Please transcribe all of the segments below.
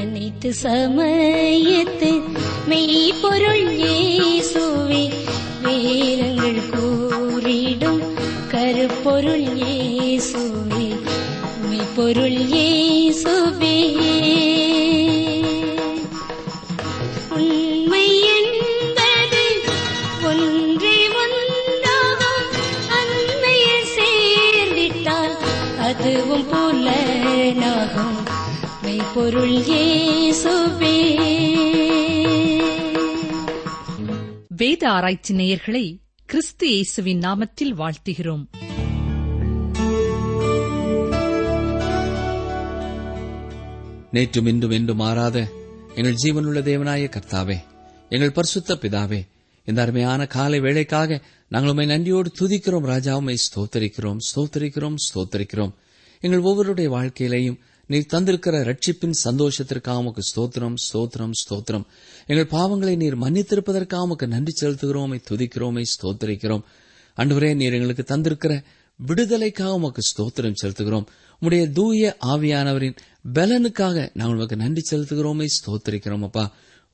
அனைத்து சமயத்து மெய்ப்பொருள் இயேசுவே வேத ஆராய்ச்சி நேயர்களை கிறிஸ்து இயேசுவின் நாமத்தில் வாழ்த்துகிறோம். நேற்றும் இன்றும் என்று மாறாத எங்கள் ஜீவனுள்ள தேவனாய கர்த்தாவே எங்கள் பரிசுத்த பிதாவே இந்த அருமையான காலை வேலைக்காக நாங்கள் உண்மை நன்றியோடு துதிக்கிறோம் ராஜாவுமை ஸ்தோத்தரிக்கிறோம் ஸ்தோத்தரிக்கிறோம் ஸ்தோத்தரிக்கிறோம். எங்கள் ஒவ்வொருடைய வாழ்க்கையிலையும் நீர் தந்திருக்கிற ரட்சிப்பின் சந்தோஷத்திற்காக உமக்கு ஸ்தோத்திரம் ஸ்தோத்திரம் ஸ்தோத்திரம். எங்கள் பாவங்களை நீர் மன்னித்திருப்பதற்காக உமக்கு நன்றி செலுத்துகிறோமை துதிக்கிறோமை துதிக்கிறோம் ஸ்தோத்தரிக்கிறோம். அன்றுவரே நீர் எங்களுக்கு தந்திருக்கிற விடுதலைக்காக உமக்கு ஸ்தோத்திரம் செலுத்துகிறோம். உம்முடைய தூய ஆவியானவரின் பலனுக்காக நாங்கள் உமக்கு நன்றி செலுத்துகிறோமே ஸ்தோத்திரிக்கிறோம் அப்பா.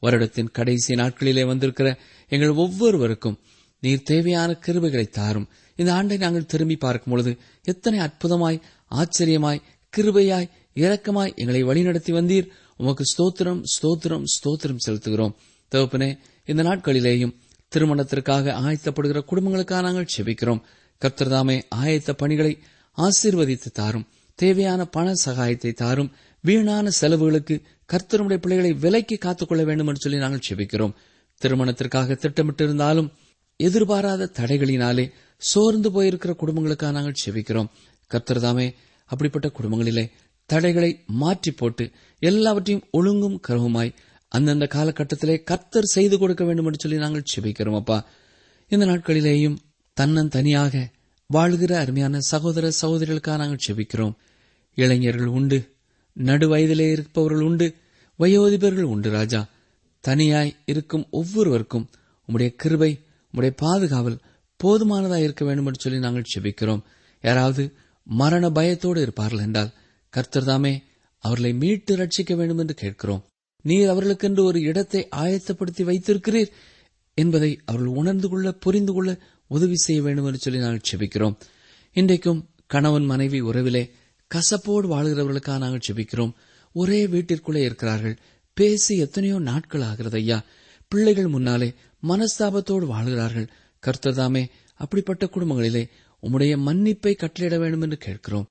வருடத்தின் கடைசி நாட்களிலே வந்திருக்கிற எங்கள் ஒவ்வொருவருக்கும் நீர் தேவையான கிருபைகளை தாரும். இந்த ஆண்டை நாங்கள் திரும்பி பார்க்கும் பொழுது எத்தனை அற்புதமாய் ஆச்சரியமாய் கிருபையாய் இரக்கமாய் எங்களை வழிநடத்தி வந்தீர். உமக்கு ஸ்தோத்திரம் ஸ்தோத்திரம் ஸ்தோத்திரம் செலுத்துகிறோம். தகப்பனே இந்த நாட்களிலேயும் திருமணத்திற்காக ஆயத்தப்படுகிற குடும்பங்களுக்காக நாங்கள் செபிக்கிறோம். கர்த்தர்தாமே ஆயத்த பணிகளை ஆசீர்வதித்து தாரும். தேவையான பண சகாயத்தை தாரும். வீணான செலவுகளுக்கு கர்த்தருடைய பிள்ளைகளை விலைக்கு காத்துக்கொள்ள வேண்டும் என்று சொல்லி நாங்கள் செபிக்கிறோம். திருமணத்திற்காக திட்டமிட்டிருந்தாலும் எதிர்பாராத தடைகளினாலே சோர்ந்து போயிருக்கிற குடும்பங்களுக்காக நாங்கள் செபிக்கிறோம். கர்த்தர்தாமே அப்படிப்பட்ட குடும்பங்களிலே தடைகளை மாற்றி போட்டு எல்லாவற்றையும் ஒழுங்கும் கருவுமாய் அந்தந்த காலகட்டத்திலே கர்த்தர் செய்து கொடுக்க வேண்டும் என்று சொல்லி நாங்கள் செபிக்கிறோம் அப்பா. இந்த நாட்களிலேயும் தன்னன் தனியாக வாழ்கிற அருமையான சகோதர சகோதரிகளுக்காக நாங்கள் செபிக்கிறோம். இளைஞர்கள் உண்டு நடுவயதிலே இருப்பவர்கள் உண்டு வயோதிபர்கள் உண்டு ராஜா. தனியாய் இருக்கும் ஒவ்வொருவருக்கும் உம்முடைய கிருபை உம்முடைய பாதுகாவல் போதுமானதாக இருக்க வேண்டும் என்று சொல்லி நாங்கள் செபிக்கிறோம். யாராவது மரண பயத்தோடு இருப்பார்கள் என்றால் கர்த்தர் தாமே அவர்களை மீட்டு ரட்சிக்க வேண்டும் என்று கேட்கிறோம். நீர் அவர்களுக்கென்று ஒரு இடத்தை ஆயத்தப்படுத்தி வைத்திருக்கிறீர் என்பதை அவர்கள் உணர்ந்து கொள்ள புரிந்து கொள்ள உதவி செய்ய வேண்டும் என்று சொல்லி நாங்கள் செபிக்கிறோம். இன்றைக்கும் கணவன் மனைவி உறவிலே கசப்போடு வாழ்கிறவர்களுக்காக நாங்கள் செபிக்கிறோம். ஒரே வீட்டிற்குள்ளே இருக்கிறார்கள். பேசி எத்தனையோ நாட்கள் ஆகிறது ஐயா. பிள்ளைகள் முன்னாலே மனஸ்தாபத்தோடு வாழ்கிறார்கள். கர்த்தர்தாமே அப்படிப்பட்ட குடும்பங்களிலே உம்முடைய மன்னிப்பை கட்டளையிட வேண்டும் என்று கேட்கிறோம்.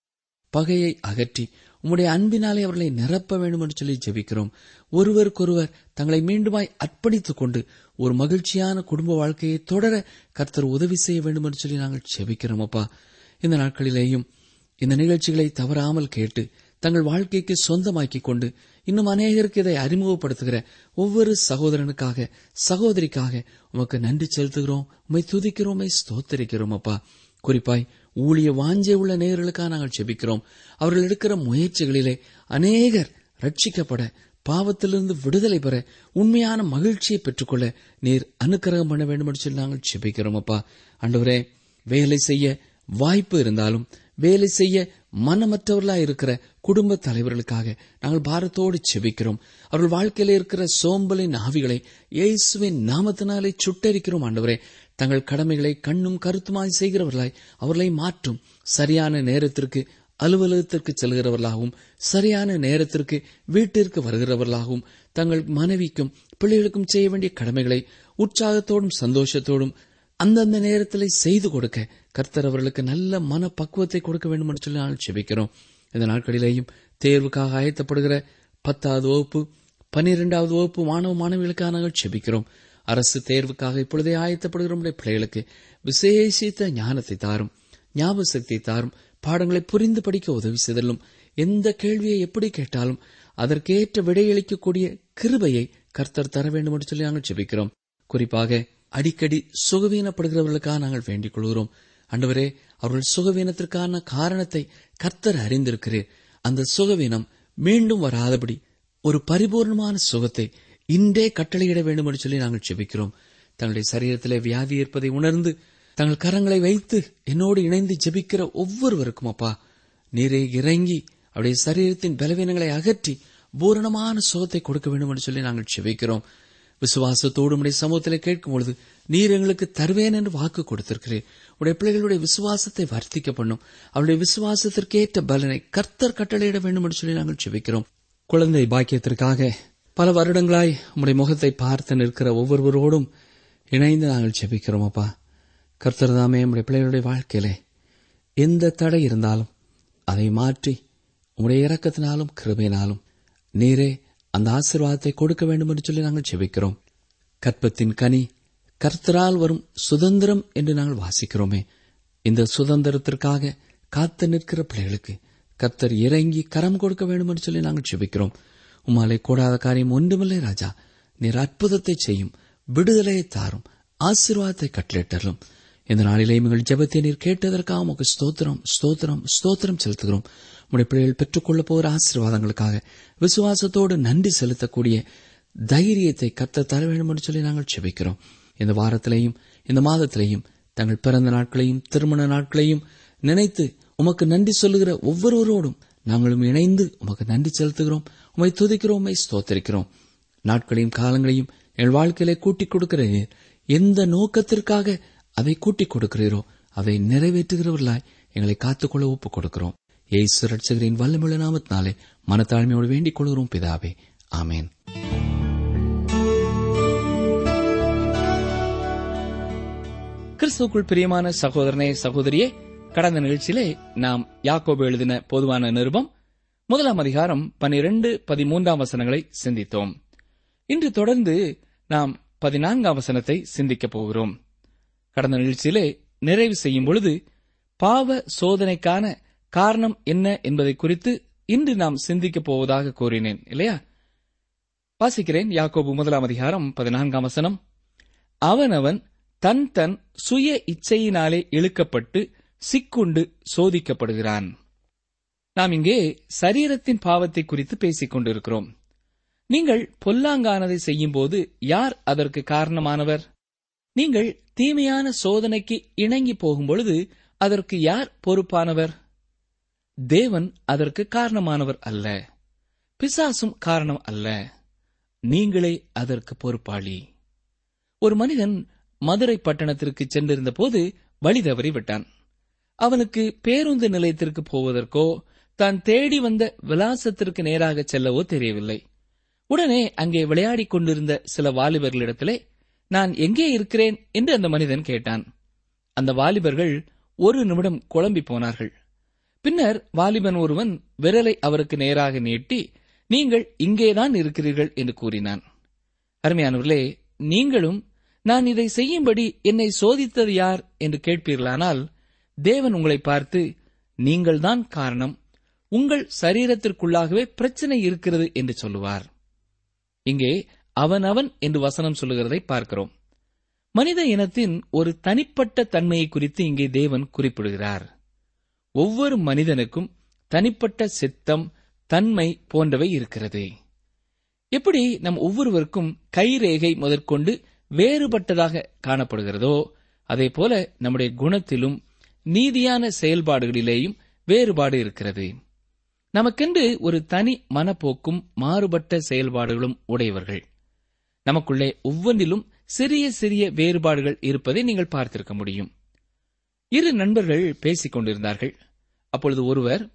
பகையை அகற்றி உம்முடைய அன்பினாலே அவர்களை நிரப்ப வேண்டும் என்று சொல்லி ஜெபிக்கிறோம். ஒருவருக்கொருவர் தங்களை மீண்டுமாய் அர்ப்பணித்துக் கொண்டு ஒரு மகிழ்ச்சியான குடும்ப வாழ்க்கையை தொடர கர்த்தர் உதவி செய்ய வேண்டும் என்று சொல்லி நாங்கள் ஜெபிக்கிறோம் அப்பா. இந்த நாட்களிலேயும் இந்த நிகழ்ச்சிகளை தவறாமல் கேட்டு தங்கள் வாழ்க்கைக்கு சொந்தமாக்கிக் கொண்டு இன்னும் அநேகருக்கு இதை அறிமுகப்படுத்துகிற ஒவ்வொரு சகோதரனுக்காக சகோதரிக்காக உமக்கு நன்றி செலுத்துகிறோம் உமை துதிக்கிறோம் உம்மை ஸ்தோத்தரிக்கிறோம் அப்பா. குறிப்பாய் ஊழிய வாஞ்சை உள்ள நேயர்களுக்காக நாங்கள் செபிக்கிறோம். அவர்கள் எடுக்கிற முயற்சிகளிலே அநேகர் ரட்சிக்கப்பட பாவத்திலிருந்து விடுதலை பெற உண்மையான மகிழ்ச்சியை பெற்றுக்கொள்ள நீர் அனுக்கிரகம் பண்ண வேண்டும் என்று சொல்லி நாங்கள் செபிக்கிறோம் அப்பா. ஆண்டவரே வேலை செய்ய வாய்ப்பு இருந்தாலும் வேலை செய்ய மனமற்றவர்களா இருக்கிற குடும்ப தலைவர்களுக்காக நாங்கள் பாரத்தோடு செபிக்கிறோம். அவர்கள் வாழ்க்கையில இருக்கிற சோம்பலின் ஆவிகளை இயேசுவின் நாமத்தினாலே சுட்டரிக்கிறோம் ஆண்டவரே. தங்கள் கடமைகளை கண்ணும் கருத்துமாய் செய்கிறவர்களாய் அவர்களை மாற்றும். சரியான நேரத்திற்கு அலுவலகத்திற்கு செல்கிறவர்களாகவும் சரியான நேரத்திற்கு வீட்டிற்கு வருகிறவர்களாகவும் தங்கள் மனைவிக்கும் பிள்ளைகளுக்கும் செய்ய வேண்டிய கடமைகளை உற்சாகத்தோடும் சந்தோஷத்தோடும் அந்தந்த நேரத்தில் செய்து கொடுக்க கர்த்தர் அவர்களுக்கு நல்ல மன பக்குவத்தை கொடுக்க வேண்டும் என்று சொல்லி நாங்கள் செபிக்கிறோம் இந்த நாட்களிலேயும் தேர்வுக்காக ஆயத்தப்படுகிற பத்தாவது வகுப்பு பன்னிரெண்டாவது வகுப்பு மாணவ மாணவிகளுக்காக நாங்கள் செபிக்கிறோம் அரசு தேர்வுக்காக இப்பொழுதே ஆயத்தப்படுகிற நம்முடைய பிள்ளைகளுக்கு விசேஷித்த ஞானத்தை தாரும் ஞாபக சக்தியை தாரும் பாடங்களை புரிந்து படிக்க உதவி செய்தலும் எந்த கேள்வியை எப்படி கேட்டாலும் அதற்கேற்ற விடையளிக்கக்கூடிய கிருபையை கர்த்தர் தர வேண்டும் என்று சொல்லி நாங்கள் ஜெபிக்கிறோம். குறிப்பாக அடிக்கடி சுகவீனப்படுகிறவர்களுக்காக நாங்கள் வேண்டிக் கொள்கிறோம். அண்டவரே அவர்கள் சுகவீனத்திற்கான காரணத்தை கர்த்தர் அறிந்திருக்கிறீர். அந்த சுகவீனம் மீண்டும் வராதபடி ஒரு பரிபூர்ணமான சுகத்தை இன்றே கட்டளையிட வேண்டும் என்று சொல்லி நாங்கள் செபிக்கிறோம் தங்களுடைய சரீரத்திலே வியாதி இருப்பதை உணர்ந்து தங்கள் கரங்களை வைத்து என்னோடு இணைந்து ஜெபிக்கிற ஒவ்வொருவருக்கும் அப்பா நீரை இறங்கி அவருடைய சரீரத்தின் பலவீனங்களை அகற்றி பூரணமான சுகத்தை கொடுக்க வேண்டும் என்று சொல்லி நாங்கள் செபிக்கிறோம் விசுவாசத்தோடு உடைய சமூகத்தில் கேட்கும் பொழுது நீர் எங்களுக்கு தருவேன் என்று வாக்கு கொடுத்திருக்கிறேன் உடைய பிள்ளைகளுடைய விசுவாசத்தை வர்த்திக்க பண்ணும். அவருடைய விசுவாசத்திற்கேற்ற பலனை கர்த்தர் கட்டளையிட வேண்டும் என்று சொல்லி நாங்கள் செபிக்கிறோம் குழந்தை பாக்கியத்திற்காக பல வருடங்களாய் உம்முடைய முகத்தை பார்த்து நிற்கிற ஒவ்வொருவரோடும் இணைந்து நாங்கள் ஜெபிக்கிறோம் அப்பா. கர்த்தர் தாமே உம்முடைய பிள்ளைகளுடைய வாழ்க்கையிலே எந்த தடை இருந்தாலும் அதை மாற்றி உம்முடைய இறக்கத்தினாலும் கிருபையினாலும் நீரே அந்த ஆசீர்வாதத்தை கொடுக்க வேண்டும் என்று சொல்லி நாங்கள் ஜெபிக்கிறோம். கற்பத்தின் கனி கர்த்தரால் வரும் சுதந்திரம் என்று நாங்கள் வாசிக்கிறோமே. இந்த சுதந்திரத்திற்காக காத்து நிற்கிற பிள்ளைகளுக்கு கர்த்தர் இறங்கி கரம் கொடுக்க வேண்டும் என்று சொல்லி நாங்கள் ஜெபிக்கிறோம். உமாலை கூடாத காரியம் ஒன்றுமில்லை ராஜா. நீர் அற்புதத்தை செய்யும் விடுதலையை தாரும் ஆசீர்வாதத்தை கட்டளிட்டரும் இந்த நாளிலே எங்கள் ஜெபத்தை நீர் கேட்டதற்காக உமக்கு ஸ்தோத்திரம் ஸ்தோத்திரம் ஸ்தோத்திரம் செலுத்துகிறோம். உடைய பிள்ளைகள் பெற்றுக்கொள்ள போகிற ஆசீர்வாதங்களுக்காக விசுவாசத்தோடு நன்றி செலுத்தக்கூடிய தைரியத்தை கத்த தர வேண்டும் என்று சொல்லி நாங்கள் செபிக்கிறோம் இந்த வாரத்திலேயும் இந்த மாதத்திலேயும் தங்கள் பிறந்த நாட்களையும் திருமண நாட்களையும் நினைத்து உமக்கு நன்றி சொல்லுகிற ஒவ்வொருவரோடும் நாங்களும் இணைந்து உமக்கு நன்றி செலுத்துகிறோம். உமை துதிக்கிறோம் உமை ஸ்தோத்தரிக்கிறோம். நாட்களையும் காலங்களையும் என் வாழ்க்கையிலே கூட்டிக் கொடுக்கிற எந்த நோக்கத்திற்காக அதை கூட்டிக் கொடுக்கிறீரோ அதை நிறைவேற்றுகிறவர்களாய் எங்களை காத்துக்கொள்ள ஒப்புக் கொடுக்கிறோம். ஏசு ரட்சகரின் வல்லமுள்ள நாமத்தினாலே மனத்தாழ்மையோடு வேண்டிக் கொள்கிறோம் பிதாவே. ஆமேன். கிறிஸ்துக்குள் பிரியமான சகோதரனே சகோதரியே கடந்த நிகழ்ச்சியிலே நாம் யாக்கோபு எழுதின பொதுவான நிருபம் முதலாம் அதிகாரம் பனிரெண்டு பதிமூன்றாம் வசனங்களை சிந்தித்தோம். இன்று தொடர்ந்து நாம் பதினான்காம் வசனத்தை சிந்திக்கப் போகிறோம். கடந்த நிகழ்ச்சியிலே நிறைவு செய்யும் பொழுது பாவ சோதனைக்கான காரணம் என்ன என்பதை குறித்து இன்று நாம் சிந்திக்கப் போவதாக கூறினேன் இல்லையா? வாசிக்கிறேன் யாக்கோபு முதலாம் அதிகாரம் பதினான்காம் வசனம். அவனவன் தன் தன் சுய இச்சையினாலே இழுக்கப்பட்டு சிக்குண்டு சோதிக்கப்படுகிறான். நாம் இங்கே சரீரத்தின் பாவத்தை குறித்து பேசிக் கொண்டிருக்கிறோம். நீங்கள் பொல்லாங்கானதை செய்யும்போது யார் அதற்கு காரணமானவர்? நீங்கள் தீமையான சோதனைக்கு இணங்கி போகும்பொழுது அதற்கு யார் பொறுப்பானவர்? தேவன் அதற்கு காரணமானவர் அல்ல. பிசாசும் காரணம் அல்ல. நீங்களே அதற்கு பொறுப்பாளி. ஒரு மனிதன் மதுரை பட்டணத்திற்கு சென்றிருந்த போது வழி தவறி விட்டான் அவனுக்கு பேருந்து நிலையத்திற்கு போவதற்கோ தான் தேடி வந்த விலாசத்திற்கு நேராக செல்லவோ தெரியவில்லை. உடனே அங்கே விளையாடிக் கொண்டிருந்த சில வாலிபர்களிடத்திலே நான் எங்கே இருக்கிறேன்? என்று அந்த மனிதன் கேட்டான். அந்த வாலிபர்கள் ஒரு நிமிடம் குழம்பி போனார்கள். பின்னர் வாலிபன் ஒருவன் விரலை அவருக்கு நேராக நீட்டி நீங்கள் இங்கேதான் இருக்கிறீர்கள் என்று கூறினான். அருமையானவர்களே நீங்களும் நான் இதை செய்யும்படி என்னை சோதித்தது யார்? என்று கேட்பீர்களானால் தேவன் உங்களை பார்த்து நீங்கள்தான் காரணம். உங்கள் சரீரத்திற்குள்ளாகவே பிரச்சனை இருக்கிறது என்று சொல்லுவார். இங்கே அவன் அவன் என்று வசனம் சொல்லுகிறதை பார்க்கிறோம். மனித இனத்தின் ஒரு தனிப்பட்ட தன்மையை குறித்து இங்கே தேவன் குறிப்பிடுகிறார். ஒவ்வொரு மனிதனுக்கும் தனிப்பட்ட சித்தம் தன்மை போன்றவை இருக்கிறது. எப்படி நம் ஒவ்வொருவருக்கும் கைரேகை முதற்கொண்டு வேறுபட்டதாக காணப்படுகிறதோ அதே போல நம்முடைய குணத்திலும் நீதியான செயல்பாடுகளிலேயும் வேறுபாடு இருக்கிறது. நமக்கென்று ஒரு தனி மனப்போக்கும் மாறுபட்ட செயல்பாடுகளும் உடையவர்கள். நமக்குள்ளே ஒவ்வொன்றிலும் சிறிய சிறிய வேறுபாடுகள் இருப்பதை நீங்கள் பார்த்திருக்க முடியும். இரு நண்பர்கள் பேசிக் கொண்டிருந்தார்கள். அப்பொழுது ஒருவர்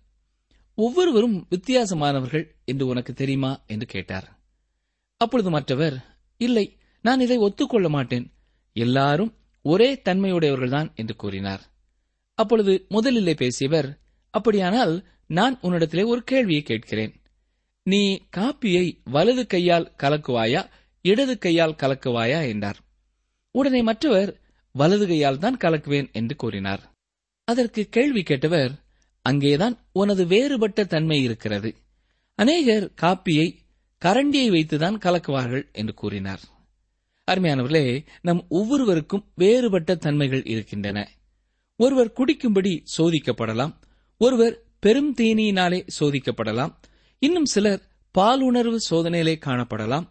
ஒவ்வொருவரும் வித்தியாசமானவர்கள் என்று உனக்கு தெரியுமா? என்று கேட்டார். அப்பொழுது மற்றவர் இல்லை நான் இதை ஒத்துக்கொள்ள மாட்டேன். எல்லாரும் ஒரே தன்மையுடையவர்கள்தான் என்று கூறினார். அப்பொழுது முதலிலே பேசியவர் அப்படியானால் நான் உன்னிடத்திலே ஒரு கேள்வியை கேட்கிறேன். நீ காப்பியை வலது கையால் கலக்குவாயா இடது கையால் கலக்குவாயா என்றார். உடனே மற்றவர் வலது கையால் தான் கலக்குவேன் என்று கூறினார். அதற்கு கேள்வி கேட்டவர் அங்கேதான் உனது வேறுபட்ட தன்மை இருக்கிறது. அநேகர் காப்பியை கரண்டியை வைத்துதான் கலக்குவார்கள் என்று கூறினார். அருமையானவர்களே நம் ஒவ்வொருவருக்கும் வேறுபட்ட தன்மைகள் இருக்கின்றன. ஒருவர் குடிக்கும்படி சோதிக்கப்படலாம் ஒருவர் பெரும் தீனியினாலே சோதிக்கப்படலாம். இன்னும் சிலர் பாலுணர்வு சோதனையிலே காணப்படலாம்.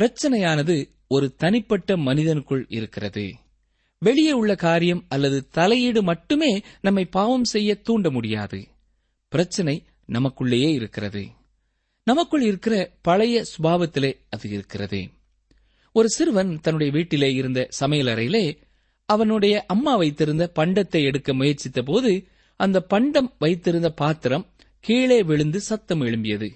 பிரச்சனையானது ஒரு தனிப்பட்ட மனிதனுக்குள் இருக்கிறது. வெளியே உள்ள காரியம் அல்லது தலையீடு மட்டுமே நம்மை பாவம் செய்ய தூண்ட முடியாது. பிரச்சனை நமக்குள்ளேயே இருக்கிறது. நமக்குள் இருக்கிற பழைய சுபாவத்திலே அது இருக்கிறது. ஒரு சிறுவன் தன்னுடைய வீட்டிலே இருந்த சமையலறையிலே அவனுடைய அம்மா வைத்திருந்த பண்டத்தை எடுக்க முயற்சித்த போது அந்த பண்டம் வைத்திருந்த பாத்திரம் கீழே விழுந்து சத்தம் எழும்பியது.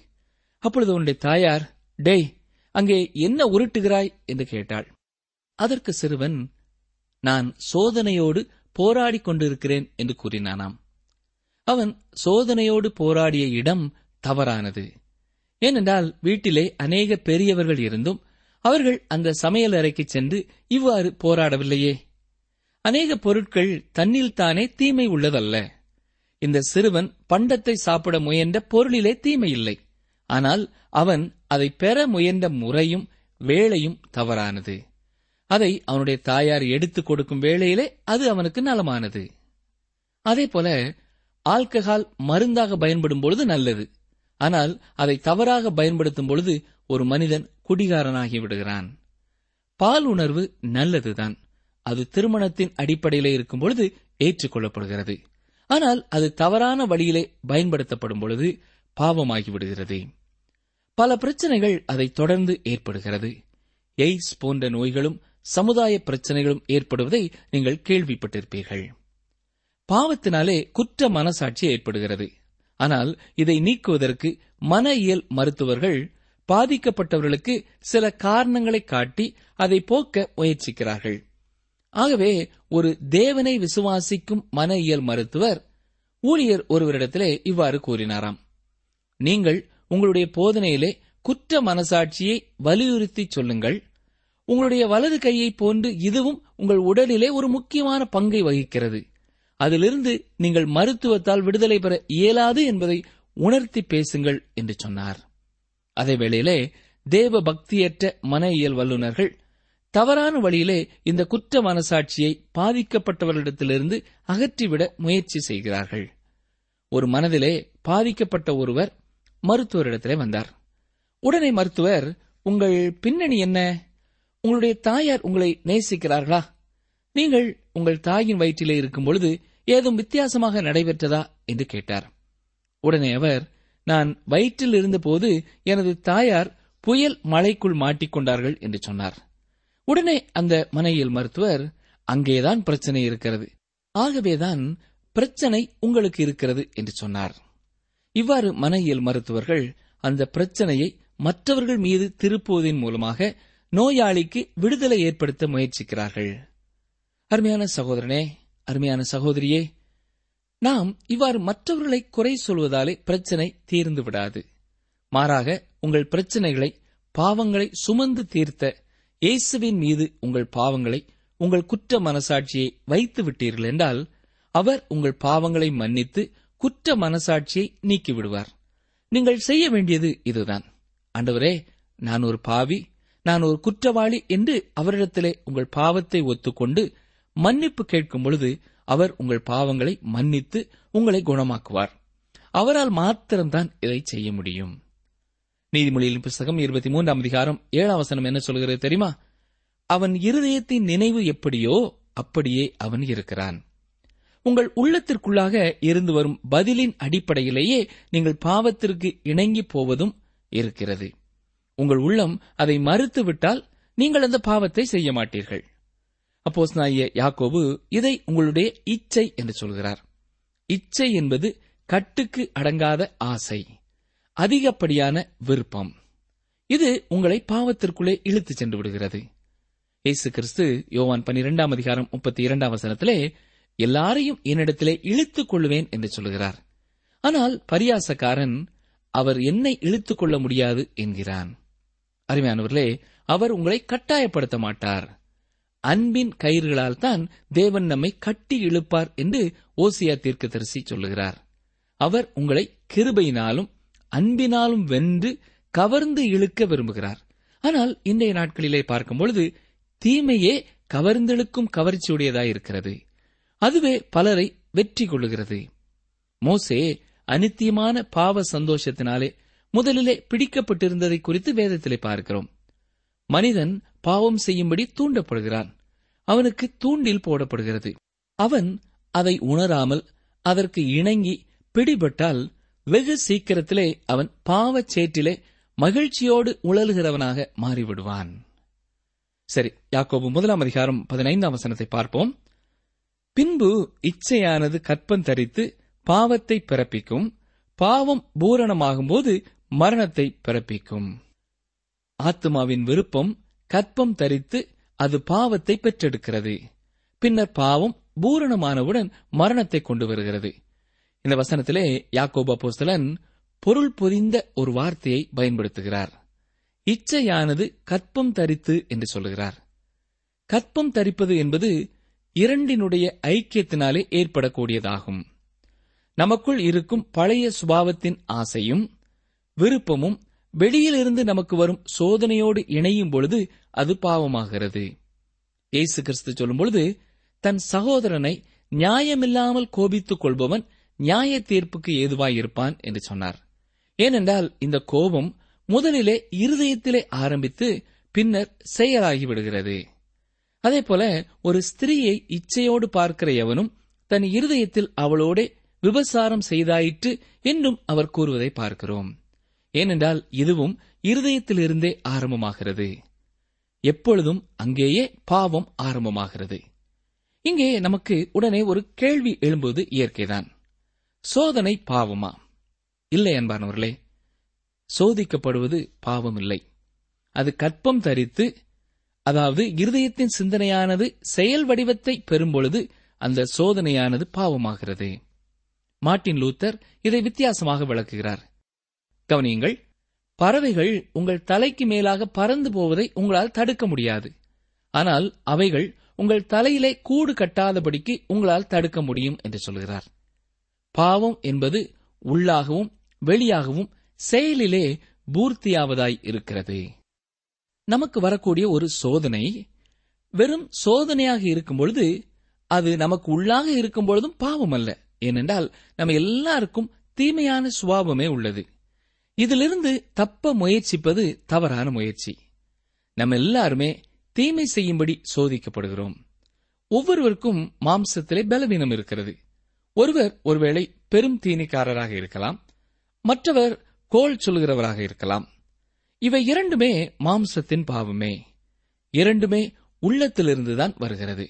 அப்பொழுது உன்னுடைய தாயார் டேய் அங்கே என்ன உருட்டுகிறாய்? என்று கேட்டாள். அதற்கு சிறுவன் நான் சோதனையோடு போராடிக் கொண்டிருக்கிறேன் என்று கூறினானாம். அவன் சோதனையோடு போராடிய இடம் தவறானது. ஏனென்றால் வீட்டிலே அநேக பெரியவர்கள் இருந்தும் அவர்கள் அந்த சமையல் அறைக்கு சென்று இவ்வாறு போராடவில்லையே. அநேக பொருட்கள் தன்னில் தானே தீமை உள்ளதல்ல. இந்த சிறுவன் பண்டத்தை சாப்பிட முயன்ற பொருளிலே தீமை இல்லை ஆனால் அவன் அதை பெற முயன்ற முறையும் வேளையும் தவறானது. அதை அவனுடைய தாயார் எடுத்துக் கொடுக்கும் வேளையிலே அது அவனுக்கு நலமானது. அதே போல ஆல்கஹால் மருந்தாக பயன்படும் பொழுது நல்லது. ஆனால் அதை தவறாக பயன்படுத்தும் பொழுது ஒரு மனிதன் குடிகாரனாகி விடுகிறான். பால் உணர்வு நல்லதுதான். அது திருமணத்தின் அடிப்படையிலே இருக்கும் பொழுது ஏற்றுக்கொள்ளப்படுகிறது. ஆனால் அது தவறான வழியிலே பயன்படுத்தப்படும் பொழுது பாவமாகிவிடுகிறது பல பிரச்சனைகள் அதை தொடர்ந்து ஏற்படுகிறது. எய்ட்ஸ் போன்ற நோய்களும் சமுதாய பிரச்சனைகளும் ஏற்படுவதை நீங்கள் கேள்விப்பட்டிருப்பீர்கள். பாவத்தினாலே குற்ற மனசாட்சி ஏற்படுகிறது. ஆனால் இதை நீக்குவதற்கு மன இயல் மருத்துவர்கள் பாதிக்கப்பட்டவர்களுக்கு சில காரணங்களை காட்டி அதை போக்க முயற்சிக்கிறார்கள். ஆகவே ஒரு தேவனை விசுவாசிக்கும் மன இயல் மருத்துவர் ஊழியர் ஒருவரிடத்திலே இவ்வாறு கூறினாராம். நீங்கள் உங்களுடைய போதனையிலே குற்ற மனசாட்சியை வலியுறுத்தி சொல்லுங்கள். உங்களுடைய வலது கையை போன்று இதுவும் உங்கள் உடலிலே ஒரு முக்கியமான பங்கை வகிக்கிறது. அதிலிருந்து நீங்கள் மருத்துவத்தால் விடுதலை பெற இயலாது என்பதை உணர்த்தி பேசுங்கள் என்று சொன்னார். அதே வேளையிலே தேவ பக்தியற்ற மன இயல் வல்லுநர்கள் தவறான வழியிலே இந்த குற்ற மனசாட்சியை பாதிக்கப்பட்டவர்களிடத்திலிருந்து அகற்றிவிட முயற்சி செய்கிறார்கள். ஒரு மனதிலே பாதிக்கப்பட்ட ஒருவர் மருத்துவரிடத்திலே வந்தார். உடனே மருத்துவர் உங்கள் பின்னணி என்ன? உங்களுடைய தாயார் உங்களை நேசிக்கிறார்களா? நீங்கள் உங்கள் தாயின் வயிற்றிலே இருக்கும் பொழுது ஏதும் வித்தியாசமாக நடைபெற்றதா? என்று கேட்டார். உடனே அவர் நான் வயிற்றில் இருந்தபோது எனது தாயார் புயல் மலைக்குள் மாட்டிக்கொண்டார்கள் என்று சொன்னார். உடனே அந்த மனையில் மருத்துவர் அங்கேதான் பிரச்சனை இருக்கிறது. ஆகவேதான் பிரச்சனை உங்களுக்கு இருக்கிறது என்று சொன்னார். இவ்வாறு மனையியல் மருத்துவர்கள் அந்த பிரச்சனையை மற்றவர்கள் மீது திருப்புவதன் மூலமாக நோயாளிக்கு விடுதலை ஏற்படுத்த முயற்சிக்கிறார்கள். அருமையான சகோதரனே அருமையான சகோதரியே நாம் இவ்வாறு மற்றவர்களை குறை சொல்வதாலே பிரச்சனை தீர்ந்து விடாது. மாறாக உங்கள் பிரச்சனைகளை பாவங்களை சுமந்து தீர்த்த இயேசுவின் மீது உங்கள் பாவங்களை உங்கள் குற்ற மனசாட்சியை வைத்து விட்டீர்கள் என்றால் அவர் உங்கள் பாவங்களை மன்னித்து குற்ற மனசாட்சியை நீக்கிவிடுவார். நீங்கள் செய்ய வேண்டியது இதுதான். ஆண்டவரே நான் ஒரு பாவி நான் ஒரு குற்றவாளி என்று அவரிடத்திலே உங்கள் பாவத்தை ஒத்துக்கொண்டு மன்னிப்பு கேட்கும் பொழுது அவர் உங்கள் பாவங்களை மன்னித்து உங்களை குணமாக்குவார். அவரால் மாத்திரம்தான் இதை செய்ய முடியும். நீதிமொழியின் புஸ்தகம் இருபத்தி மூன்றாம் அதிகாரம் ஏழாம் வசனம் என்ன சொல்கிறது தெரியுமா? அவன் இருதயத்தின் நினைவு எப்படியோ அப்படியே அவன் இருக்கிறான். உங்கள் உள்ளத்திற்குள்ளாக இருந்து வரும் பதிலின் அடிப்படையிலேயே நீங்கள் பாவத்திற்கு இணங்கி போவதும் இருக்கிறது. உங்கள் உள்ளம் அதை மறுத்துவிட்டால் நீங்கள் அந்த பாவத்தை செய்ய மாட்டீர்கள். அப்போஸ் நாய யாக்கோபு இதை உங்களுடைய இச்சை என்று சொல்கிறார். இச்சை என்பது கட்டுக்கு அடங்காத ஆசை. அதிகப்படியான விருப்பம். இது உங்களை பாவத்திற்குள்ளே இழுத்துச் சென்று விடுகிறது. இயேசு கிறிஸ்து யோவான் பனிரெண்டாம் அதிகாரம் முப்பத்தி இரண்டாம் வசனத்திலே எல்லாரையும் என்னிடத்திலே இழுத்துக் கொள்வேன் என்று சொல்கிறார். ஆனால் பரியாசக்காரன் அவர் என்னை இழுத்துக் கொள்ள முடியாது என்கிறான். அருமையானவர்களே அவர் உங்களை கட்டாயப்படுத்த மாட்டார். அன்பின் கயிறுகளால் தான் தேவன் நம்மை கட்டி இழுப்பார் என்று ஓசியா தீர்க்க தரிசி சொல்லுகிறார். அவர் உங்களை கிருபையினாலும் அன்பினாலும் வென்று கவர்ந்து இழுக்க விரும்புகிறார். ஆனால் இன்றைய நாட்களிலே பார்க்கும் பொழுது தீமையே கவர்ந்தெழுக்கும் கவர்ச்சியுடையதாய் இருக்கிறது. அதுவே பலரை வெற்றி கொள்ளுகிறது. மோசே அனித்தியமான பாவ சந்தோஷத்தினாலே முதலிலே பிடிக்கப்பட்டிருந்ததை குறித்து வேதத்திலே பார்க்கிறோம். மனிதன் பாவம் செய்யும்படி தூண்டப்படுகிறான். அவனுக்கு தூண்டில் போடப்படுகிறது. அவன் அதை உணராமல் அதற்கு இணங்கி பிடிபட்டால் வெகு சீக்கிரத்திலே அவன் பாவச் சேற்றிலே மகிழ்ச்சியோடு உழலுகிறவனாக மாறிவிடுவான். சரி யாக்கோபு முதலாம் அதிகாரம் பதினைந்தாம் வசனத்தை பார்ப்போம். பின்பு இச்சையானது கற்பம் தரித்து பாவத்தை பிறப்பிக்கும் பாவம் பூரணமாகும்போது மரணத்தை பிறப்பிக்கும். ஆத்மாவின் விருப்பம் கற்பம் தரித்து அது பாவத்தை பெற்றெடுக்கிறது. பின்னர் பாவம் பூரணமானவுடன் மரணத்தை கொண்டு வருகிறது. இந்த வசனத்திலே யாக்கோப போஸ்தலன் பொருள் பொதிந்த ஒரு வார்த்தையை பயன்படுத்துகிறார். இச்சையானது கற்பம் தரித்து என்று சொல்லுகிறார். கற்பம் தரிப்பது என்பது இரண்டினுடைய ஐக்கியத்தினாலே ஏற்படக்கூடியதாகும். நமக்குள் இருக்கும் பழைய சுபாவத்தின் ஆசையும் விருப்பமும் வெளியிலிருந்து நமக்கு வரும் சோதனையோடு இணையும் பொழுது அது பாவமாகிறது. இயேசு கிறிஸ்து சொல்லும் பொழுது தன் சகோதரனை நியாயமில்லாமல் கோபித்துக் கொள்பவன் நியாய தீர்ப்புக்கு ஏதுவாயிருப்பான் என்று சொன்னார். ஏனென்றால் இந்த கோபம் முதலிலே இருதயத்திலே ஆரம்பித்து பின்னர் செயலாகிவிடுகிறது அதே போல ஒரு ஸ்திரீயை இச்சையோடு பார்க்கிற எவனும் தன் இருதயத்தில் அவளோடே விபசாரம் செய்தாயிற்று என்றும் அவர் கூறுவதை பார்க்கிறோம். ஏனென்றால் இதுவும் இருதயத்திலிருந்தே ஆரம்பமாகிறது. எப்பொழுதும் அங்கேயே பாவம் ஆரம்பமாகிறது. இங்கே நமக்கு உடனே ஒரு கேள்வி எழும்புவது இயற்கைதான். சோதனை பாவமா? இல்லை அன்பானவர்களே சோதிக்கப்படுவது பாவம் இல்லை அது கற்பம் தரித்து அதாவது இருதயத்தின் சிந்தனையானது செயல் வடிவத்தை பெறும்பொழுது அந்த சோதனையானது பாவமாகிறது. மார்ட்டின் லூத்தர் இதை வித்தியாசமாக விளக்குகிறார். கவனியுங்கள் பறவைகள் உங்கள் தலைக்கு மேலாக பறந்து போவதை உங்களால் தடுக்க முடியாது. ஆனால் அவைகள் உங்கள் தலையிலே கூடு கட்டாதபடிக்கு உங்களால் தடுக்க முடியும் என்று சொல்கிறார். பாவம் என்பது உள்ளாகவும் வெளியாகவும் செயலிலே பூர்த்தியாவதாய் இருக்கிறது. நமக்கு வரக்கூடிய ஒரு சோதனை வெறும் சோதனையாக இருக்கும் பொழுது அது நமக்கு உள்ளாக இருக்கும் பொழுதும் பாவம் அல்ல ஏனென்றால் நம்ம எல்லாருக்கும் தீமையான சுபாவமே உள்ளது. இதிலிருந்து தப்ப முயற்சிப்பது தவறான முயற்சி. நம்ம எல்லாருமே தீமை செய்யும்படி சோதிக்கப்படுகிறோம். ஒவ்வொருவருக்கும் மாம்சத்திலே பலவீனம் இருக்கிறது. ஒருவர் ஒருவேளை பெரும் தீனிக்காரராக இருக்கலாம் மற்றவர் கோல் சொல்கிறவராக இருக்கலாம். இவை இரண்டுமே மாம்சத்தின் பாவமே. இரண்டுமே உள்ளத்திலிருந்துதான் வருகிறது.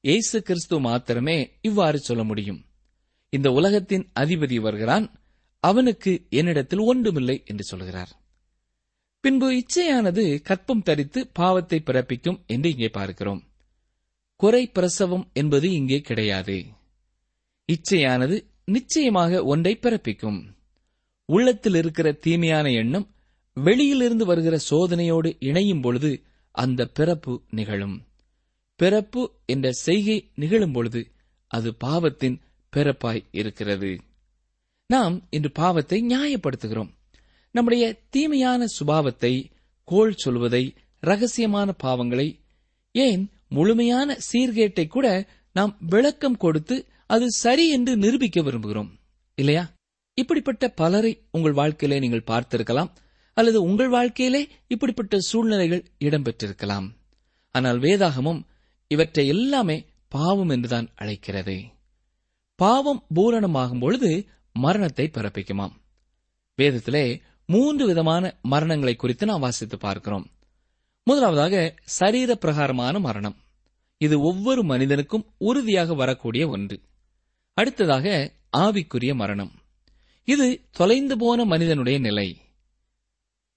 இயேசு கிறிஸ்து மாத்திரமே இவ்வாறு சொல்ல முடியும். இந்த உலகத்தின் அதிபதி வருகிறான் அவனுக்கு என்னிடத்தில் ஒன்றுமில்லை என்று சொல்கிறார். பின்பு இச்சையானது கற்பம் தரித்து பாவத்தை பிறப்பிக்கும் என்று இங்கே பார்க்கிறோம். குறை பிரசவம் என்பது இங்கே கிடையாது. இச்சையானது நிச்சயமாக ஒன்றை பிறப்பிக்கும். உள்ளத்தில் இருக்கிற தீமையான எண்ணம் வெளியிலிருந்து வருகிற சோதனையோடு இணையும் பொழுது அந்த பிறப்பு நிகழும். பிறப்பு என்ற செய்கை நிகழும் பொழுது அது பாவத்தின் பிறப்பாய் இருக்கிறது. நாம் இன்று பாவத்தை நியாயப்படுத்துகிறோம். நம்முடைய தீமையான சுபாவத்தை கோள் சொல்வதை ரகசியமான பாவங்களை ஏன் முழுமையான சீர்கேட்டை கூட நாம் விளக்கம் கொடுத்து அது சரி என்று நிரூபிக்க விரும்புகிறோம் இல்லையா? இப்படிப்பட்ட பலரை உங்கள் வாழ்க்கையிலே நீங்கள் பார்த்திருக்கலாம் அல்லது உங்கள் வாழ்க்கையிலே இப்படிப்பட்ட சூழ்நிலைகள் இடம்பெற்றிருக்கலாம். ஆனால் வேதாகமும் இவற்றை எல்லாமே பாவம் என்றுதான் அழைக்கிறது. பாவம் பூரணமாகும் பொழுது மரணத்தை பிறப்பிக்குமாம். வேதத்திலே மூன்று விதமான மரணங்களை குறித்து நாம் வாசித்து பார்க்கிறோம். முதலாவதாக சரீர பிரகாரமான மரணம். இது ஒவ்வொரு மனிதனுக்கும் உறுதியாக வரக்கூடிய ஒன்று. அடுத்ததாக ஆவிக்குரிய மரணம். இது தொலைந்து போன மனிதனுடைய நிலை.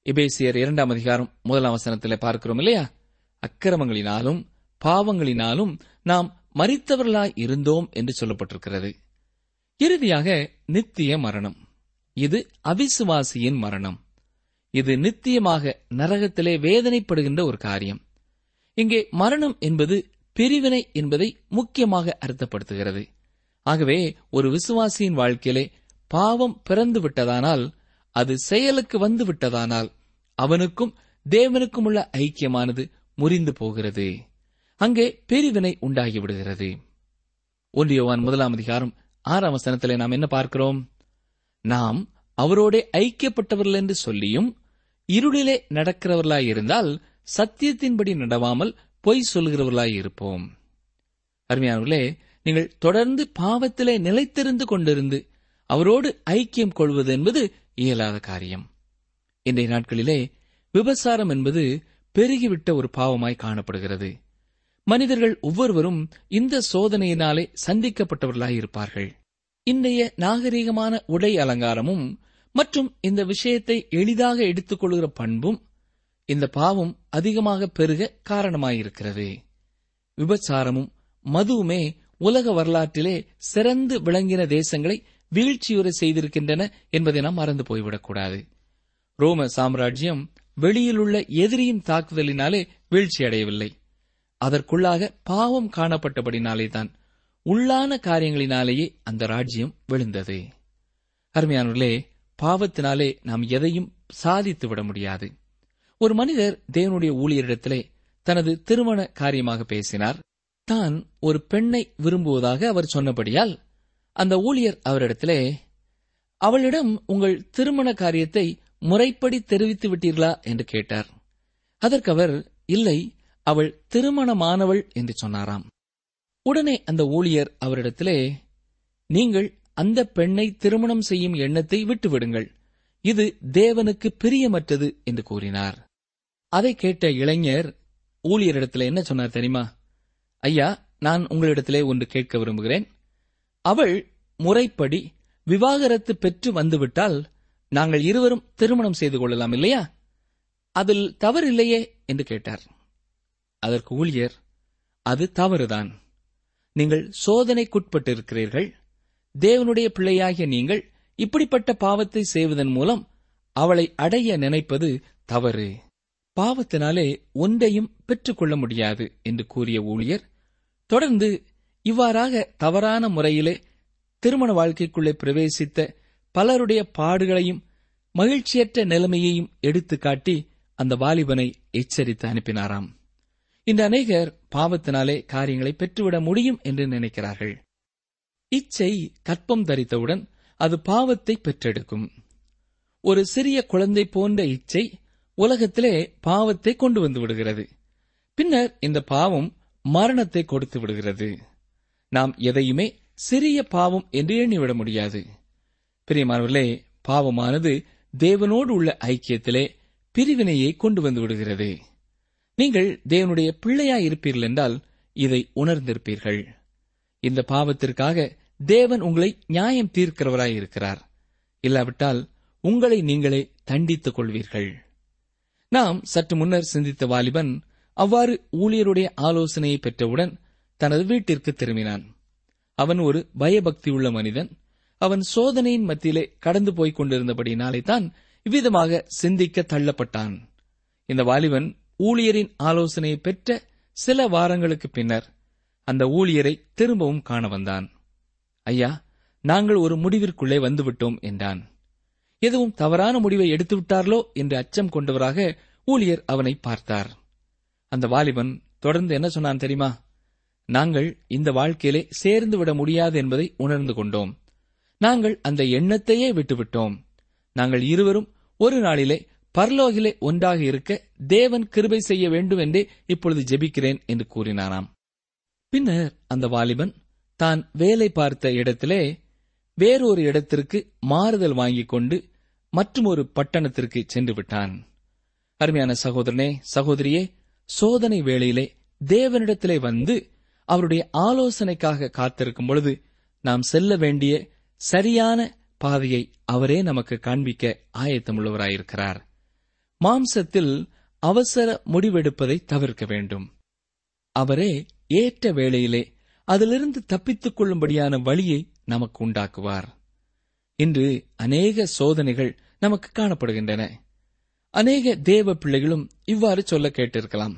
இபேசியர் இரண்டாம் அதிகாரம் முதலாம் வசனத்தில் பார்க்கிறோம் இல்லையா? அக்கிரமங்களினாலும் பாவங்களினாலும் நாம் மறித்தவர்களாய் இருந்தோம் என்று சொல்லப்பட்டிருக்கிறது. இறுதியாக நித்திய மரணம். இது அவிசுவாசியின் மரணம். இது நித்தியமாக நரகத்திலே வேதனைப்படுகின்ற ஒரு காரியம். இங்கே மரணம் என்பது பிரிவினை என்பதை முக்கியமாக அர்த்தப்படுத்துகிறது. ஆகவே ஒரு விசுவாசியின் வாழ்க்கையிலே பாவம் பிறந்து விட்டதானால் அது செயலுக்கு வந்து விட்டதானால் அவனுக்கும் தேவனுக்கும் உள்ள ஐக்கியமானது முறிந்து போகிறது. அங்கே பிரிவினை உண்டாகிவிடுகிறது ஒன்றியவான் முதலாம் அதிகாரம் ஆறாம் வசனத்திலே நாம் என்ன பார்க்கிறோம்? நாம் அவரோட ஐக்கியப்பட்டவர்கள் என்று சொல்லியும் இருளிலே நடக்கிறவர்களாயிருந்தால் சத்தியத்தின்படி நடவாமல் பொய் சொல்கிறவர்களாய் இருப்போம். அருமையானவர்களே நீங்கள் தொடர்ந்து பாவத்திலே நிலைத்திருந்து கொண்டிருந்து அவரோடு ஐக்கியம் கொள்வது என்பது இயலாத காரியம். இன்றைய நாட்களிலே விபசாரம் என்பது பெருகிவிட்ட ஒரு பாவமாய் காணப்படுகிறது. மனிதர்கள் ஒவ்வொருவரும் இந்த சோதனையினாலே சந்திக்கப்பட்டவர்களாய் இருப்பார்கள். இன்றைய நாகரிகமான உடை அலங்காரமும் மற்றும் இந்த விஷயத்தை எளிதாக எடுத்துக்கொள்கிற பண்பும் இந்த பாவம் அதிகமாக பெருக காரணமாயிருக்கிறது. விபச்சாரமும் மதுவுமே உலக வரலாற்றிலே சிறந்து விளங்கின தேசங்களை வீழ்ச்சியுற செய்திருக்கின்றன என்பதை நாம் மறந்து போய்விடக்கூடாது. ரோம சாம்ராஜ்யம் வெளியிலுள்ள எதிரியின் தாக்குதலினாலே வீழ்ச்சியடையவில்லை. அதற்குள்ளாக பாவம் காணப்பட்டபடினாலேதான் உள்ளான காரியங்களினாலேயே அந்த ராஜ்யம் விழுந்தது. அருமையானவர்களே பாவத்தினாலே நாம் எதையும் சாதித்து விட முடியாது. ஒரு மனிதர் தேவனுடைய ஊழியரிடத்திலே தனது திருமண காரியமாக பேசினார். தான் ஒரு பெண்ணை விரும்புவதாக அவர் சொன்னபடியால் அந்த ஊழியர் அவரிடத்திலே அவளிடம் உங்கள் திருமண காரியத்தை முறைப்படி தெரிவித்து விட்டீர்களா? என்று கேட்டார். அதற்கு அவர் இல்லை அவள் திருமணமானவள் என்று சொன்னாராம். உடனே அந்த ஊழியர் அவரிடத்திலே நீங்கள் அந்த பெண்ணை திருமணம் செய்யும் எண்ணத்தை விட்டுவிடுங்கள். இது தேவனுக்கு பிரியமற்றது என்று கூறினார். அதை கேட்ட இளைஞர் ஊழியரிடத்தில் என்ன சொன்னார் தெரியுமா? ஐயா நான் உங்களிடத்திலே ஒன்று கேட்க விரும்புகிறேன். அவள் முறைப்படி விவாகரத்து பெற்று வந்துவிட்டால் நாங்கள் இருவரும் திருமணம் செய்து கொள்ளலாம் இல்லையா? அதில் தவறில்லையே என்று கேட்டார். அதற்கு ஊழியர் அது தவறுதான். நீங்கள் சோதனைக்குட்பட்டிருக்கிறீர்கள். தேவனுடைய பிள்ளையாகிய நீங்கள் இப்படிப்பட்ட பாவத்தை செய்வதன் மூலம் அவளை அடைய நினைப்பது தவறு. பாவத்தினாலே ஒன்றையும் பெற்றுக்கொள்ள முடியாது என்று கூறிய ஊழியர் தொடர்ந்து இவ்வாறாக தவறான முறையிலே திருமண வாழ்க்கைக்குள்ளே பிரவேசித்த பலருடைய பாடுகளையும் மகிழ்ச்சியற்ற நிலைமையையும் எடுத்துக்காட்டி அந்த வாலிபனை எச்சரித்து அனுப்பினாராம். இந்த அநேகர் பாவத்தினாலே காரியங்களை பெற்றுவிட முடியும் என்று நினைக்கிறார்கள். இச்சை கற்பம் தரித்தவுடன் அது பாவத்தை பெற்றெடுக்கும். ஒரு சிறிய குழந்தை போன்ற இச்சை உலகத்திலே பாவத்தை கொண்டு வந்து விடுகிறது. பின்னர் இந்த பாவம் மரணத்தை கொடுத்து விடுகிறது. நாம் எதையுமே சிறிய பாவம் என்று எண்ணிவிட முடியாது. பிரியமானவர்களே பாவமானது தேவனோடு உள்ள ஐக்கியத்திலே பிரிவினையை கொண்டு வந்து விடுகிறது. நீங்கள் தேவனுடைய பிள்ளையாய் இருப்பீர்கள் என்றால் இதை உணர்ந்திருப்பீர்கள். இந்த பாவத்திற்காக தேவன் உங்களை நியாயம் தீர்க்கிறவராய் இருக்கிறார் இல்லாவிட்டால் உங்களை நீங்களே தண்டித்துக் கொள்வீர்கள். நாம் சற்று முன்னர் சிந்தித்த வாலிபன் அவ்வாறு ஊழியருடைய ஆலோசனையை பெற்றவுடன் தனது வீட்டிற்கு திரும்பினான். அவன் ஒரு பயபக்தியுள்ள மனிதன். அவன் சோதனையின் மத்தியிலே கடந்து போய்க் கொண்டிருந்தபடினாலே தான் இவ்விதமாக சிந்திக்க தள்ளப்பட்டான். இந்த வாலிபன் ஊழியரின் ஆலோசனையை பெற்ற சில வாரங்களுக்கு பின்னர் அந்த ஊழியரை திரும்பவும் காண வந்தான். ஐயா நாங்கள் ஒரு முடிவிற்குள்ளே வந்துவிட்டோம் என்றான். எதுவும் தவறான முடிவை எடுத்துவிட்டார்களோ என்று அச்சம் கொண்டவராக ஊழியர் அவனை பார்த்தார். அந்த வாலிபன் தொடர்ந்து என்ன சொன்னான் தெரியுமா? நாங்கள் இந்த வாழ்க்கையிலே சேர்ந்து விட முடியாது என்பதை உணர்ந்து கொண்டோம். நாங்கள் அந்த எண்ணத்தையே விட்டுவிட்டோம். நாங்கள் இருவரும் ஒரு நாளிலே பர்லோகிலே ஒன்றாக இருக்க தேவன் கிருபை செய்ய வேண்டும் என்றே இப்பொழுது ஜெபிக்கிறேன் என்று கூறினாராம். பின்னர் அந்த வாலிபன் தான் வேலை பார்த்த இடத்திலே வேறொரு இடத்திற்கு மாறுதல் வாங்கிக் கொண்டு மற்றொரு பட்டணத்திற்கு சென்று விட்டான். அருமையான சகோதரனே சகோதரியே சோதனை வேளையிலே தேவனிடத்திலே வந்து அவருடைய ஆலோசனைக்காக காத்திருக்கும் பொழுது நாம் செல்ல வேண்டிய சரியான பாதையை அவரே நமக்கு காண்பிக்க ஆயத்தமுள்ளவராயிருக்கிறார். மாம்சத்தில் அவசர முடிவெடுப்பதை தவிர்க்க வேண்டும். அவரே ஏற்ற வேளையிலே அதிலிருந்து தப்பித்துக் கொள்ளும்படியான வழியை நமக்கு உண்டாக்குவார் இன்று அநேக சோதனைகள் நமக்கு காணப்படுகின்றன. அநேக தேவ பிள்ளைகளும் இவ்வாறு சொல்ல கேட்டிருக்கலாம்.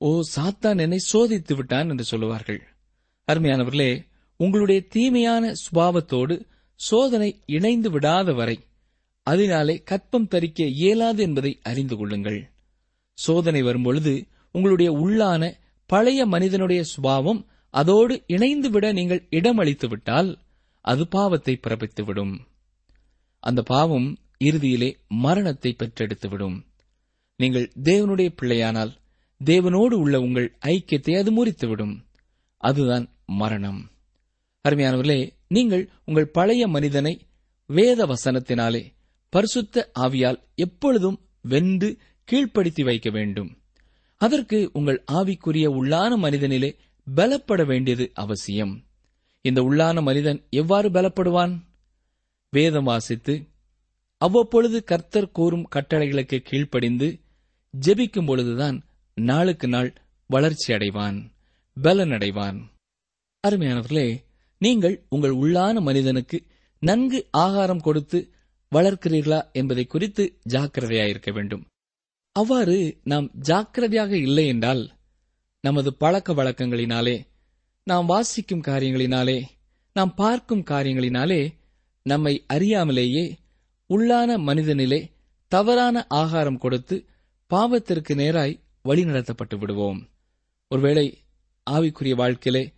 ஓ சாத்தான் என்னை சோதித்து விட்டான் என்று சொல்லுவார்கள். அருமையானவர்களே உங்களுடைய தீமையான சுபாவத்தோடு சோதனை இணைந்து விடாத வரை அதனாலே கற்பம் தரிக்க இயலாது என்பதை அறிந்து கொள்ளுங்கள். சோதனை வரும்பொழுது உங்களுடைய உள்ளான பழைய மனிதனுடைய சுபாவம் அதோடு இணைந்துவிட நீங்கள் இடமளித்து விட்டால் அது பாவத்தை பிறப்பித்துவிடும் அந்த பாவம் இறுதியிலே மரணத்தை பெற்றெடுத்துவிடும். நீங்கள் தேவனுடைய பிள்ளையானால் தேவனோடு உள்ள உங்கள் ஐக்கியத்தை அது முறித்துவிடும். அதுதான் மரணம். அருமையானவர்களே நீங்கள் உங்கள் பழைய மனிதனை வேத வசனத்தினாலே பரிசுத்த ஆவியால் எப்பொழுதும் வென்று கீழ்ப்படுத்தி வைக்க வேண்டும். அதற்கு உங்கள் ஆவிக்குரிய உள்ளான மனிதனிலே பலப்பட வேண்டியது அவசியம். இந்த உள்ளான மனிதன் எவ்வாறு பலப்படுவான்? வேதம் வாசித்து அவ்வப்பொழுது கர்த்தர் கூறும் கட்டளைகளுக்கு கீழ்ப்படிந்து ஜெபிக்கும் பொழுதுதான் நாளுக்கு நாள் வளர்ச்சி அடைவான் பலனடைவான். அருமையானவர்களே நீங்கள் உங்கள் உள்ளான மனிதனுக்கு நன்கு ஆகாரம் கொடுத்து வளர்க்கிறீர்களா என்பதை குறித்து ஜாக்கிரதையாயிருக்க வேண்டும். அவ்வாறு நாம் ஜாக்கிரதையாக இல்லை என்றால் நமது பழக்க வழக்கங்களினாலே நாம் வாசிக்கும் காரியங்களினாலே நாம் பார்க்கும் காரியங்களினாலே நம்மை அறியாமலேயே உள்ளான மனிதனிலே தவறான ஆகாரம் கொடுத்து பாவத்திற்கு நேராய் வழிநடத்தப்பட்டு விடுவோம். ஒருவேளை ஆவிக்குரிய வாழ்க்கையிலே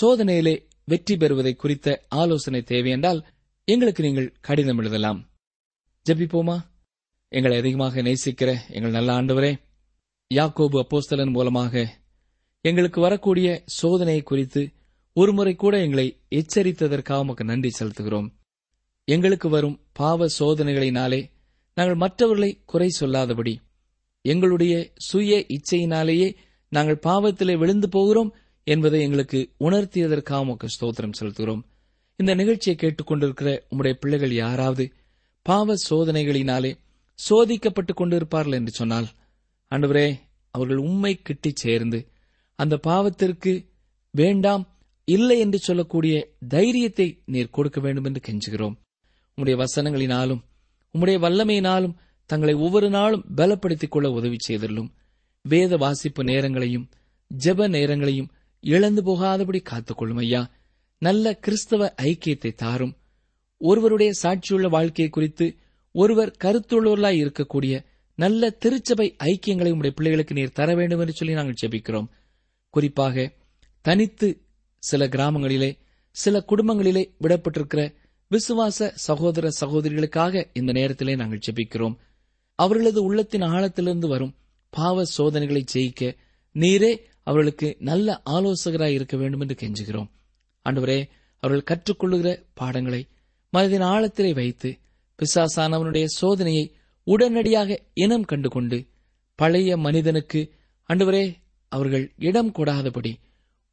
சோதனையிலே வெற்றி பெறுவதை குறித்த ஆலோசனை தேவையென்றால் எங்களுக்கு நீங்கள் கடிதம் எழுதலாம். ஜபிப்போமா? எங்களை அதிகமாக நேசிக்கிற எங்கள் நல்ல ஆண்டவரே யாக்கோபு அப்போஸ்தலன் மூலமாக எங்களுக்கு வரக்கூடிய சோதனை குறித்து ஒருமுறை கூட எங்களை எச்சரித்ததற்காக உமக்கு நன்றி செலுத்துகிறோம். எங்களுக்கு வரும் பாவ சோதனைகளினாலே நாங்கள் மற்றவர்களை குறை சொல்லாதபடி எங்களுடைய சுய இச்சையினாலேயே நாங்கள் பாவத்திலே விழுந்து போகிறோம் என்பதை எங்களுக்கு உணர்த்தியதற்காக உமக்கு ஸ்தோத்திரம் செலுத்துகிறோம். இந்த நிகழ்ச்சியை கேட்டுக்கொண்டிருக்கிற உம்முடைய பிள்ளைகள் யாராவது பாவ சோதனைகளினாலே சோதிக்கப்பட்டுக் கொண்டிருப்பார்கள் என்று சொன்னால் அன்றுவரே அவர்கள் உண்மை கிட்டிச் சேர்ந்து அந்த பாவத்திற்கு வேண்டாம் இல்லை என்று சொல்லக்கூடிய தைரியத்தை நீர் கொடுக்க வேண்டும் என்று கெஞ்சுகிறோம். உம்முடைய வசனங்களினாலும் உம்முடைய வல்லமையினாலும் தங்களை ஒவ்வொரு நாளும் பலப்படுத்திக் கொள்ள உதவி செய்தல்லும் வேத வாசிப்பு நேரங்களையும் ஜெப நேரங்களையும் இழந்து போகாதபடி காத்துக்கொள்ளும் ஐயா. நல்ல கிறிஸ்தவ ஐக்கியத்தை தாரும். ஒருவருடைய சாட்சியுள்ள வாழ்க்கையை குறித்து ஒருவர் கருத்துள்ளவர்களாய் இருக்கக்கூடிய நல்ல திருச்சபை ஐக்கியங்களை உடைய பிள்ளைகளுக்கு நீர் தர வேண்டும் என்று சொல்லி நாங்கள் ஜெபிக்கிறோம். குறிப்பாக தனித்து சில கிராமங்களிலே சில குடும்பங்களிலே விடப்பட்டிருக்கிற விசுவாச சகோதர சகோதரிகளுக்காக இந்த நேரத்திலே நாங்கள் ஜெபிக்கிறோம். அவர்களது உள்ளத்தின் ஆழத்திலிருந்து வரும் பாவ சோதனைகளை ஜெயிக்க நீரே அவர்களுக்கு நல்ல ஆலோசகராய் இருக்க வேண்டும் என்று கெஞ்சுகிறோம். ஆண்டவரே அவர்கள் கற்றுக்கொள்ளுகிற பாடங்களை மனதின் ஆழத்திலே வைத்து பிசாசானவனுடைய சோதனையை உடனடியாக இனம் கண்டு கொண்டு பழைய மனிதனுக்கு அன்றுவரே அவர்கள் இடம் கொடாதபடி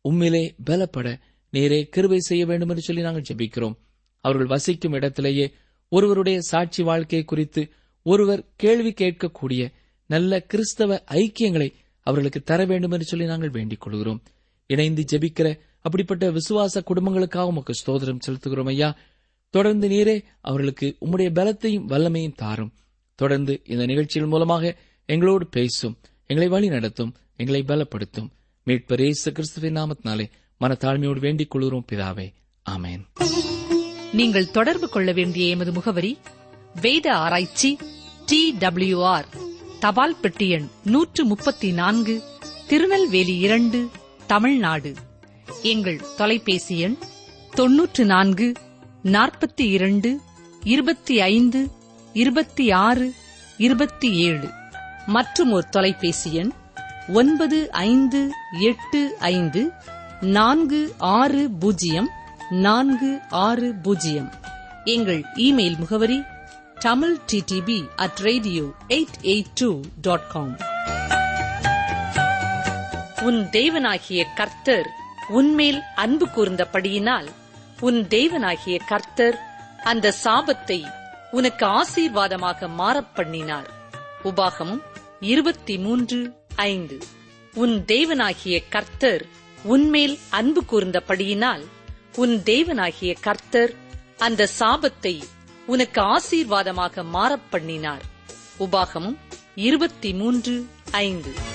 உம்மிலே பலப்பட நேரே கிருபை செய்ய வேண்டும் என்று சொல்லி நாங்கள் ஜெபிக்கிறோம். அவர்கள் வசிக்கும் இடத்திலேயே ஒருவருடைய சாட்சி வாழ்க்கை குறித்து ஒருவர் கேள்வி கேட்கக்கூடிய நல்ல கிறிஸ்தவ ஐக்கியங்களை அவர்களுக்கு தர வேண்டும் என்று சொல்லி நாங்கள் வேண்டிக் கொள்கிறோம். இணைந்து ஜெபிக்கிற அப்படிப்பட்ட விசுவாச குடும்பங்களுக்காக உமக்கு ஸ்தோத்திரம் செலுத்துகிறோம் ஐயா. தொடர்ந்து நீரே அவர்களுக்கு உம்முடைய பலத்தையும் வல்லமையும் தாரும். தொடர்ந்து இந்த நிகழ்ச்சிகள் மூலமாக எங்களோடு பேசும் எங்களை வழி நடத்தும். எங்களை பலப்படுத்தும். மீட்பர் இயேசு கிறிஸ்துவின் நாமத்தினாலே மனத்தாழ்மையோடு வேண்டிக் கொள்கிறோம் பிதாவே. ஆமேன். நீங்கள் தொடர்பு கொள்ள வேண்டிய எமது முகவரி வேத ஆராய்ச்சி டி டபிள்யூ ஆர் தபால் பெட்டி எண் நூற்று முப்பத்தி நான்கு திருநெல்வேலி இரண்டு தமிழ்நாடு. எங்கள் தொலைபேசி எண் தொன்னூற்று நான்கு நாற்பத்தி இரண்டு இருபத்தி ஐந்து இருபத்தி ஆறு இருபத்தி ஏழு. மற்றும் ஒரு தொலைபேசி எண் ஒன்பது ஐந்து எட்டு ஐந்து நான்கு ஆறு பூஜ்ஜியம் நான்கு ஆறு பூஜ்ஜியம். எங்கள் இமெயில் முகவரி Tamil TTB at radio eight eight two dot com உன் தேவனாகிய கர்த்தர் உன்மேல் அன்பு கூர்ந்தபடியினால் உன் தேவனாகிய கர்த்தர் அந்த சாபத்தை உனக்கு ஆசீர்வாதமாக மாறப் பண்ணினார். உபாகமும் இருபத்தி மூன்று ஐந்து. உன் தேவனாகிய கர்த்தர் உன்மேல் அன்பு கூர்ந்தபடியினால் உன் தேவனாகிய கர்த்தர் அந்த சாபத்தை உனக்கு ஆசீர்வாதமாக மாறப் பண்ணினார். உபாகமும் இருபத்தி மூன்று ஐந்து.